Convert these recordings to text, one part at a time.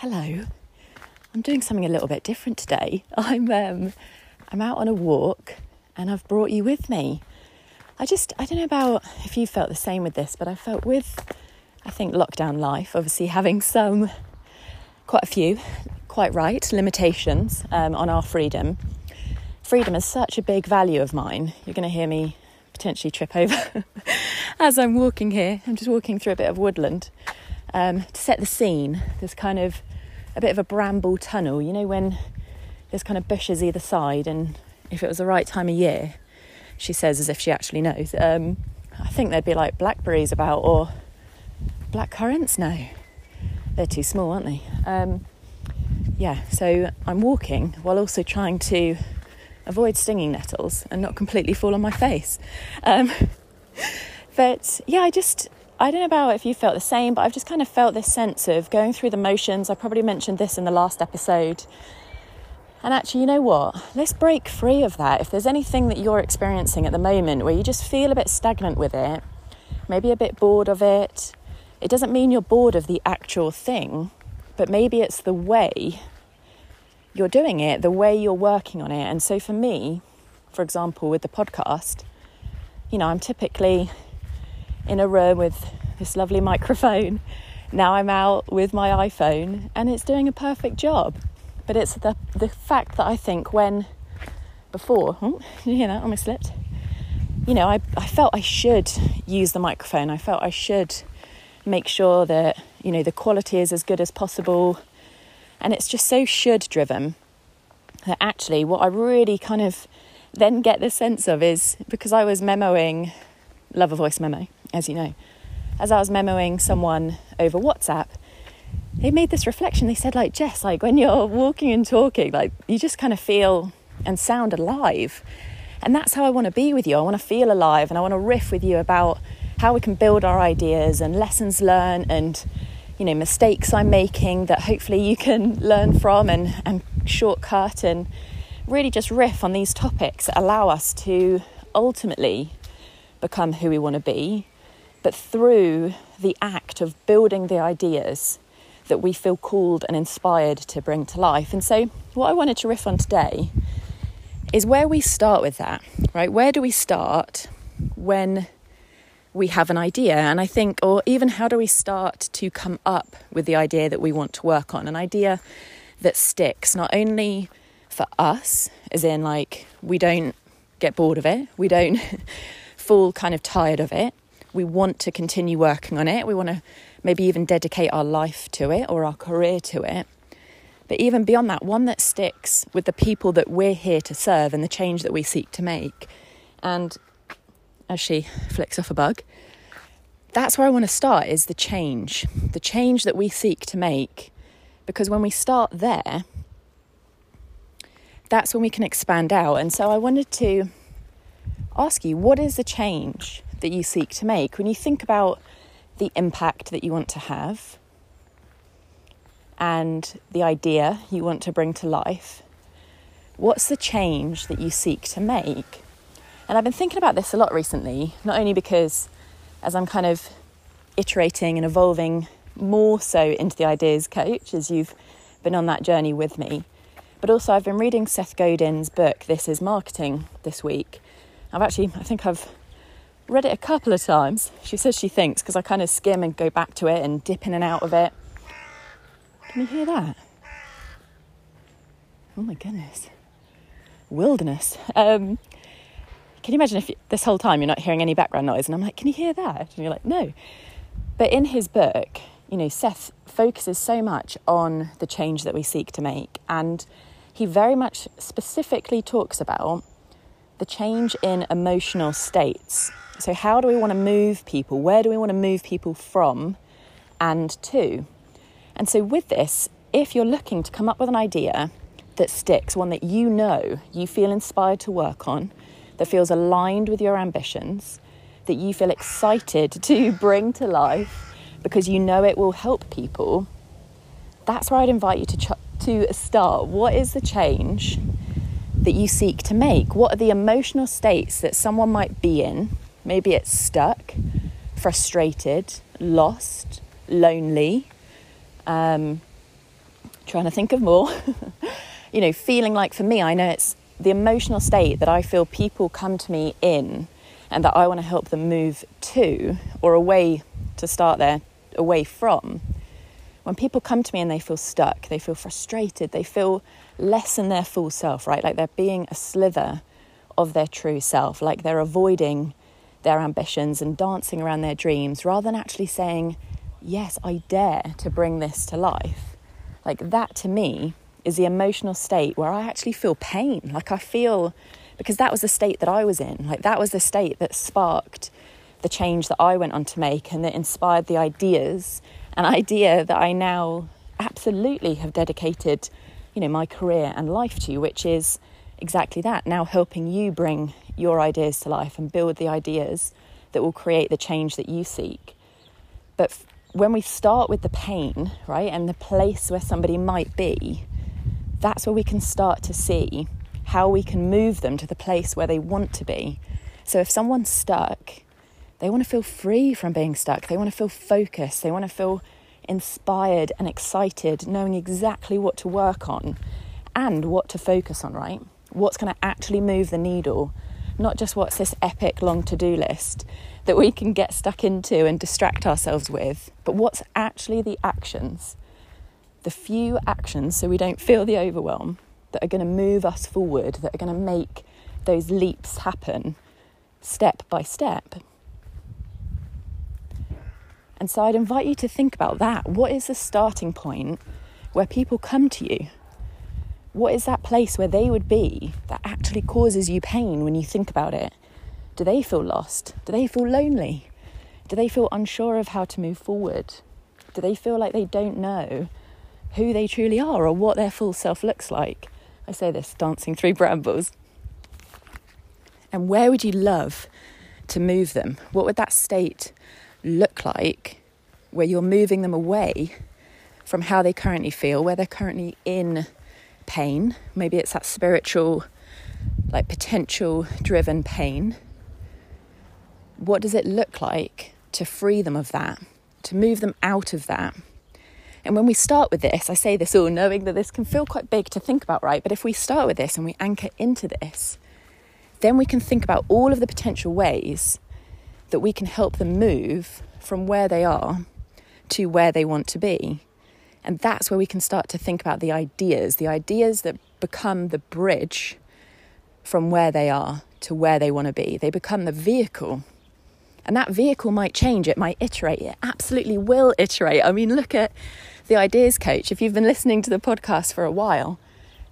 Hello. I'm doing something a little bit different today. I'm um, I'm out on a walk and I've brought you with me. I just I don't know about if you felt the same with this, but I felt with I think lockdown life, obviously having some quite a few, quite right, limitations um, on our freedom. Freedom is such a big value of mine. You're going to hear me potentially trip over as I'm walking here. I'm just walking through a bit of woodland um, to set the scene. There's kind of a bit of a bramble tunnel, you know, when there's kind of bushes either side, and if it was the right time of year, she says as if she actually knows, um, I think there'd be like blackberries about or black currants. No, they're too small, aren't they? Um, yeah, so I'm walking while also trying to avoid stinging nettles and not completely fall on my face. Um, but yeah, I just I don't know about if you felt the same, but I've just kind of felt this sense of going through the motions. I probably mentioned this in the last episode. And actually, you know what? Let's break free of that. If there's anything that you're experiencing at the moment where you just feel a bit stagnant with it, maybe a bit bored of it, it doesn't mean you're bored of the actual thing, but maybe it's the way you're doing it, the way you're working on it. And so for me, for example, with the podcast, you know, I'm typically in a room with this lovely microphone. Now I'm out with my iPhone and it's doing a perfect job. But it's the, the fact that I think when before, oh, you hear that? Almost slipped. You know, I, I felt I should use the microphone. I felt I should make sure that, you know, the quality is as good as possible. And it's just so should driven that actually what I really kind of then get the sense of is because I was memoing Love a Voice memo as you know. As I was memoing someone over WhatsApp, they made this reflection. They said, like, Jess, like when you're walking and talking, like you just kind of feel and sound alive. And that's how I want to be with you. I want to feel alive and I want to riff with you about how we can build our ideas and lessons learned and you know mistakes I'm making that hopefully you can learn from and, and shortcut and really just riff on these topics that allow us to ultimately become who we want to be but through the act of building the ideas that we feel called and inspired to bring to life. And so, what I wanted to riff on today is where we start with that, right? Where do we start when we have an idea? And I think, or even how do we start to come up with the idea that we want to work on? An idea that sticks, not only for us, as in, like, we don't get bored of it, we don't fall kind of tired of it, we want to continue working on it. We want to maybe even dedicate our life to it or our career to it. But even beyond that, one that sticks with the people that we're here to serve and the change that we seek to make. And as she flicks off a bug, that's where I want to start is the change, the change that we seek to make. Because when we start there, that's when we can expand out. And so I wanted to ask you what is the change that you seek to make, when you think about the impact that you want to have and the idea you want to bring to life, what's the change that you seek to make? And I've been thinking about this a lot recently, not only because as I'm kind of iterating and evolving more so into the ideas coach as you've been on that journey with me, but also I've been reading Seth Godin's book, This is Marketing, this week. I've actually, I think I've read it a couple of times. She says she thinks because I kind of skim and go back to it and dip in and out of it. Can you hear that? Oh my goodness. Wilderness. Um, can you imagine if you, this whole time you're not hearing any background noise? And I'm like, can you hear that? And you're like, no. But in his book, you know, Seth focuses so much on the change that we seek to make. And he very much specifically talks about the change in emotional states so, how do we want to move people? Where do we want to move people from and to? And so, with this, if you're looking to come up with an idea that sticks, one that you know you feel inspired to work on, that feels aligned with your ambitions, that you feel excited to bring to life because you know it will help people, that's where I'd invite you to, ch- to start. What is the change that you seek to make? What are the emotional states that someone might be in Maybe it's stuck, frustrated, lost, lonely, um, trying to think of more. you know, feeling like for me, I know it's the emotional state that I feel people come to me in and that I want to help them move to or away to start there, away from. When people come to me and they feel stuck, they feel frustrated, they feel less than their full self, right? Like they're being a slither of their true self, like they're avoiding their ambitions and dancing around their dreams rather than actually saying, Yes, I dare to bring this to life. Like that to me is the emotional state where I actually feel pain. Like I feel, because that was the state that I was in. Like that was the state that sparked the change that I went on to make and that inspired the ideas, an idea that I now absolutely have dedicated, you know, my career and life to, which is exactly that. Now helping you bring your ideas to life and build the ideas that will create the change that you seek. But when we start with the pain, right, and the place where somebody might be, that's where we can start to see how we can move them to the place where they want to be. So if someone's stuck, they want to feel free from being stuck. They want to feel focused. They want to feel inspired and excited, knowing exactly what to work on and what to focus on, right? What's going to actually move the needle, not just what's this epic long to do list that we can get stuck into and distract ourselves with, but what's actually the actions, the few actions so we don't feel the overwhelm that are going to move us forward, that are going to make those leaps happen step by step. And so I'd invite you to think about that. What is the starting point where people come to you? What is that place where they would be that actually causes you pain when you think about it? Do they feel lost? Do they feel lonely? Do they feel unsure of how to move forward? Do they feel like they don't know who they truly are or what their full self looks like? I say this dancing through brambles. And where would you love to move them? What would that state look like where you're moving them away from how they currently feel, where they're currently in pain? Maybe it's that spiritual, like potential driven pain what does it look like to free them of that, to move them out of that? And when we start with this, I say this all knowing that this can feel quite big to think about, right? But if we start with this and we anchor into this, then we can think about all of the potential ways that we can help them move from where they are to where they want to be. And that's where we can start to think about the ideas, the ideas that become the bridge from where they are to where they want to be. They become the vehicle and that vehicle might change, it might iterate, it absolutely will iterate. I mean, look at the Ideas Coach. If you've been listening to the podcast for a while,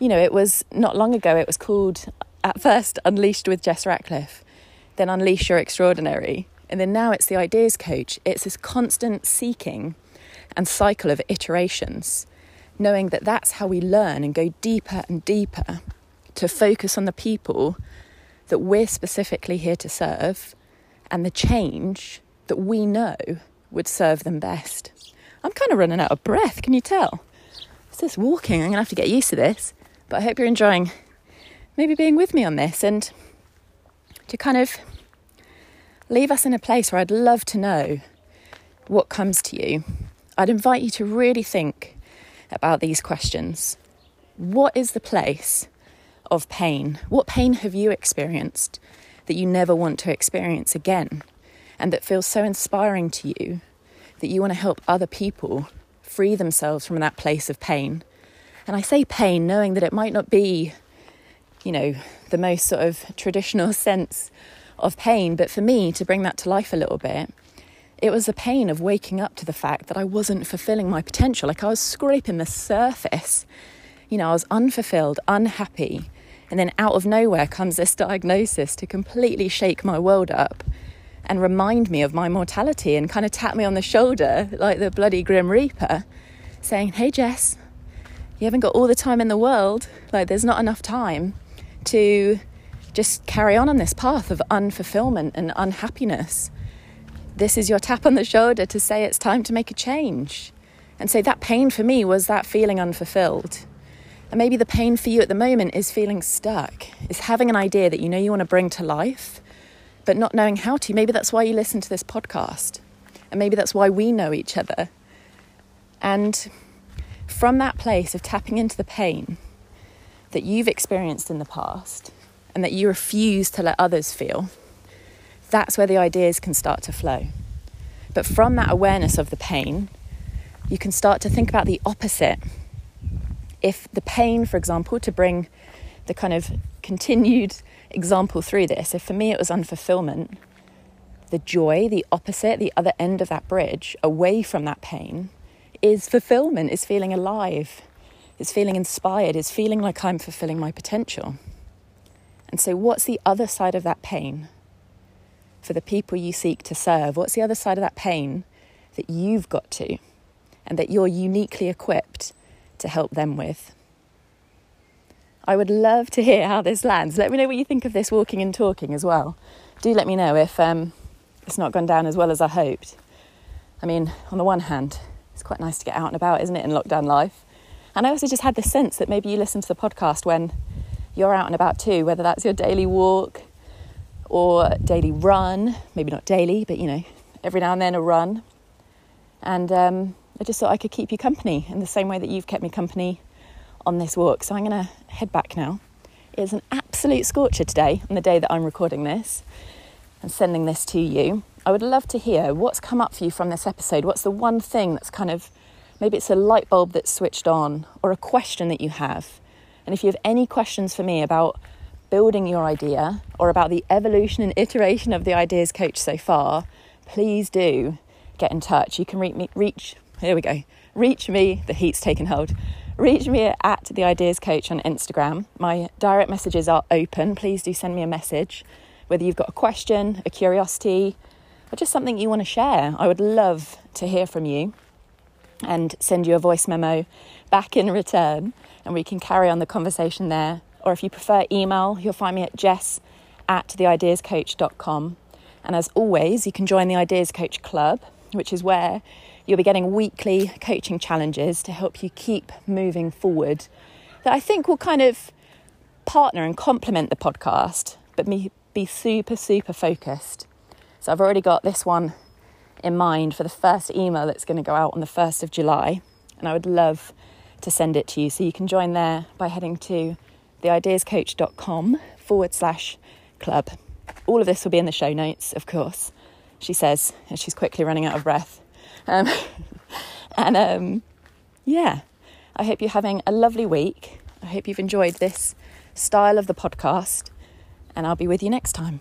you know, it was not long ago, it was called at first Unleashed with Jess Ratcliffe, then Unleash Your Extraordinary. And then now it's the Ideas Coach. It's this constant seeking and cycle of iterations, knowing that that's how we learn and go deeper and deeper to focus on the people that we're specifically here to serve and the change that we know would serve them best. I'm kind of running out of breath, can you tell? It's this walking, I'm to have to get used to this, but I hope you're enjoying maybe being with me on this and to kind of leave us in a place where I'd love to know what comes to you. I'd invite you to really think about these questions. What is the place of pain? What pain have you experienced? that you never want to experience again, and that feels so inspiring to you that you want to help other people free themselves from that place of pain. And I say pain knowing that it might not be, you know, the most sort of traditional sense of pain, but for me to bring that to life a little bit, it was the pain of waking up to the fact that I wasn't fulfilling my potential. Like I was scraping the surface. You know, I was unfulfilled, unhappy, and then out of nowhere comes this diagnosis to completely shake my world up and remind me of my mortality and kind of tap me on the shoulder like the bloody Grim Reaper, saying, Hey, Jess, you haven't got all the time in the world. Like, there's not enough time to just carry on on this path of unfulfillment and unhappiness. This is your tap on the shoulder to say it's time to make a change. And so that pain for me was that feeling unfulfilled. And maybe the pain for you at the moment is feeling stuck, is having an idea that you know you want to bring to life, but not knowing how to. Maybe that's why you listen to this podcast. And maybe that's why we know each other. And from that place of tapping into the pain that you've experienced in the past and that you refuse to let others feel, that's where the ideas can start to flow. But from that awareness of the pain, you can start to think about the opposite. If the pain, for example, to bring the kind of continued example through this, if for me it was unfulfillment, the joy, the opposite, the other end of that bridge, away from that pain, is fulfillment, is feeling alive, is feeling inspired, is feeling like I'm fulfilling my potential. And so, what's the other side of that pain for the people you seek to serve? What's the other side of that pain that you've got to and that you're uniquely equipped to help them with? I would love to hear how this lands. Let me know what you think of this walking and talking as well. Do let me know if um, it's not gone down as well as I hoped. I mean, on the one hand, it's quite nice to get out and about, isn't it, in lockdown life? And I also just had the sense that maybe you listen to the podcast when you're out and about too, whether that's your daily walk or daily run, maybe not daily, but you know, every now and then a run. And um, I just thought I could keep you company in the same way that you've kept me company on this walk. So I'm going to head back now. It's an absolute scorcher today on the day that I'm recording this and sending this to you. I would love to hear what's come up for you from this episode. What's the one thing that's kind of maybe it's a light bulb that's switched on or a question that you have and if you have any questions for me about building your idea or about the evolution and iteration of the ideas coach so far, please do get in touch. You can reach me, reach, here we go, reach me, the heat's taken hold. Reach me at the Ideas Coach on Instagram. My direct messages are open. Please do send me a message, whether you've got a question, a curiosity, or just something you want to share. I would love to hear from you and send you a voice memo back in return and we can carry on the conversation there. Or if you prefer email, you'll find me at jess at theideascoach.com. And as always, you can join the Ideas Coach Club, which is where you'll be getting weekly coaching challenges to help you keep moving forward. That I think will kind of partner and complement the podcast, but me be super, super focused. So I've already got this one in mind for the first email that's going to go out on the 1st of July. And I would love to send it to you. So you can join there by heading to theideascoach.com forward slash club. All of this will be in the show notes, of course, she says, and she's quickly running out of breath. Um, and um, yeah, I hope you're having a lovely week. I hope you've enjoyed this style of the podcast, and I'll be with you next time.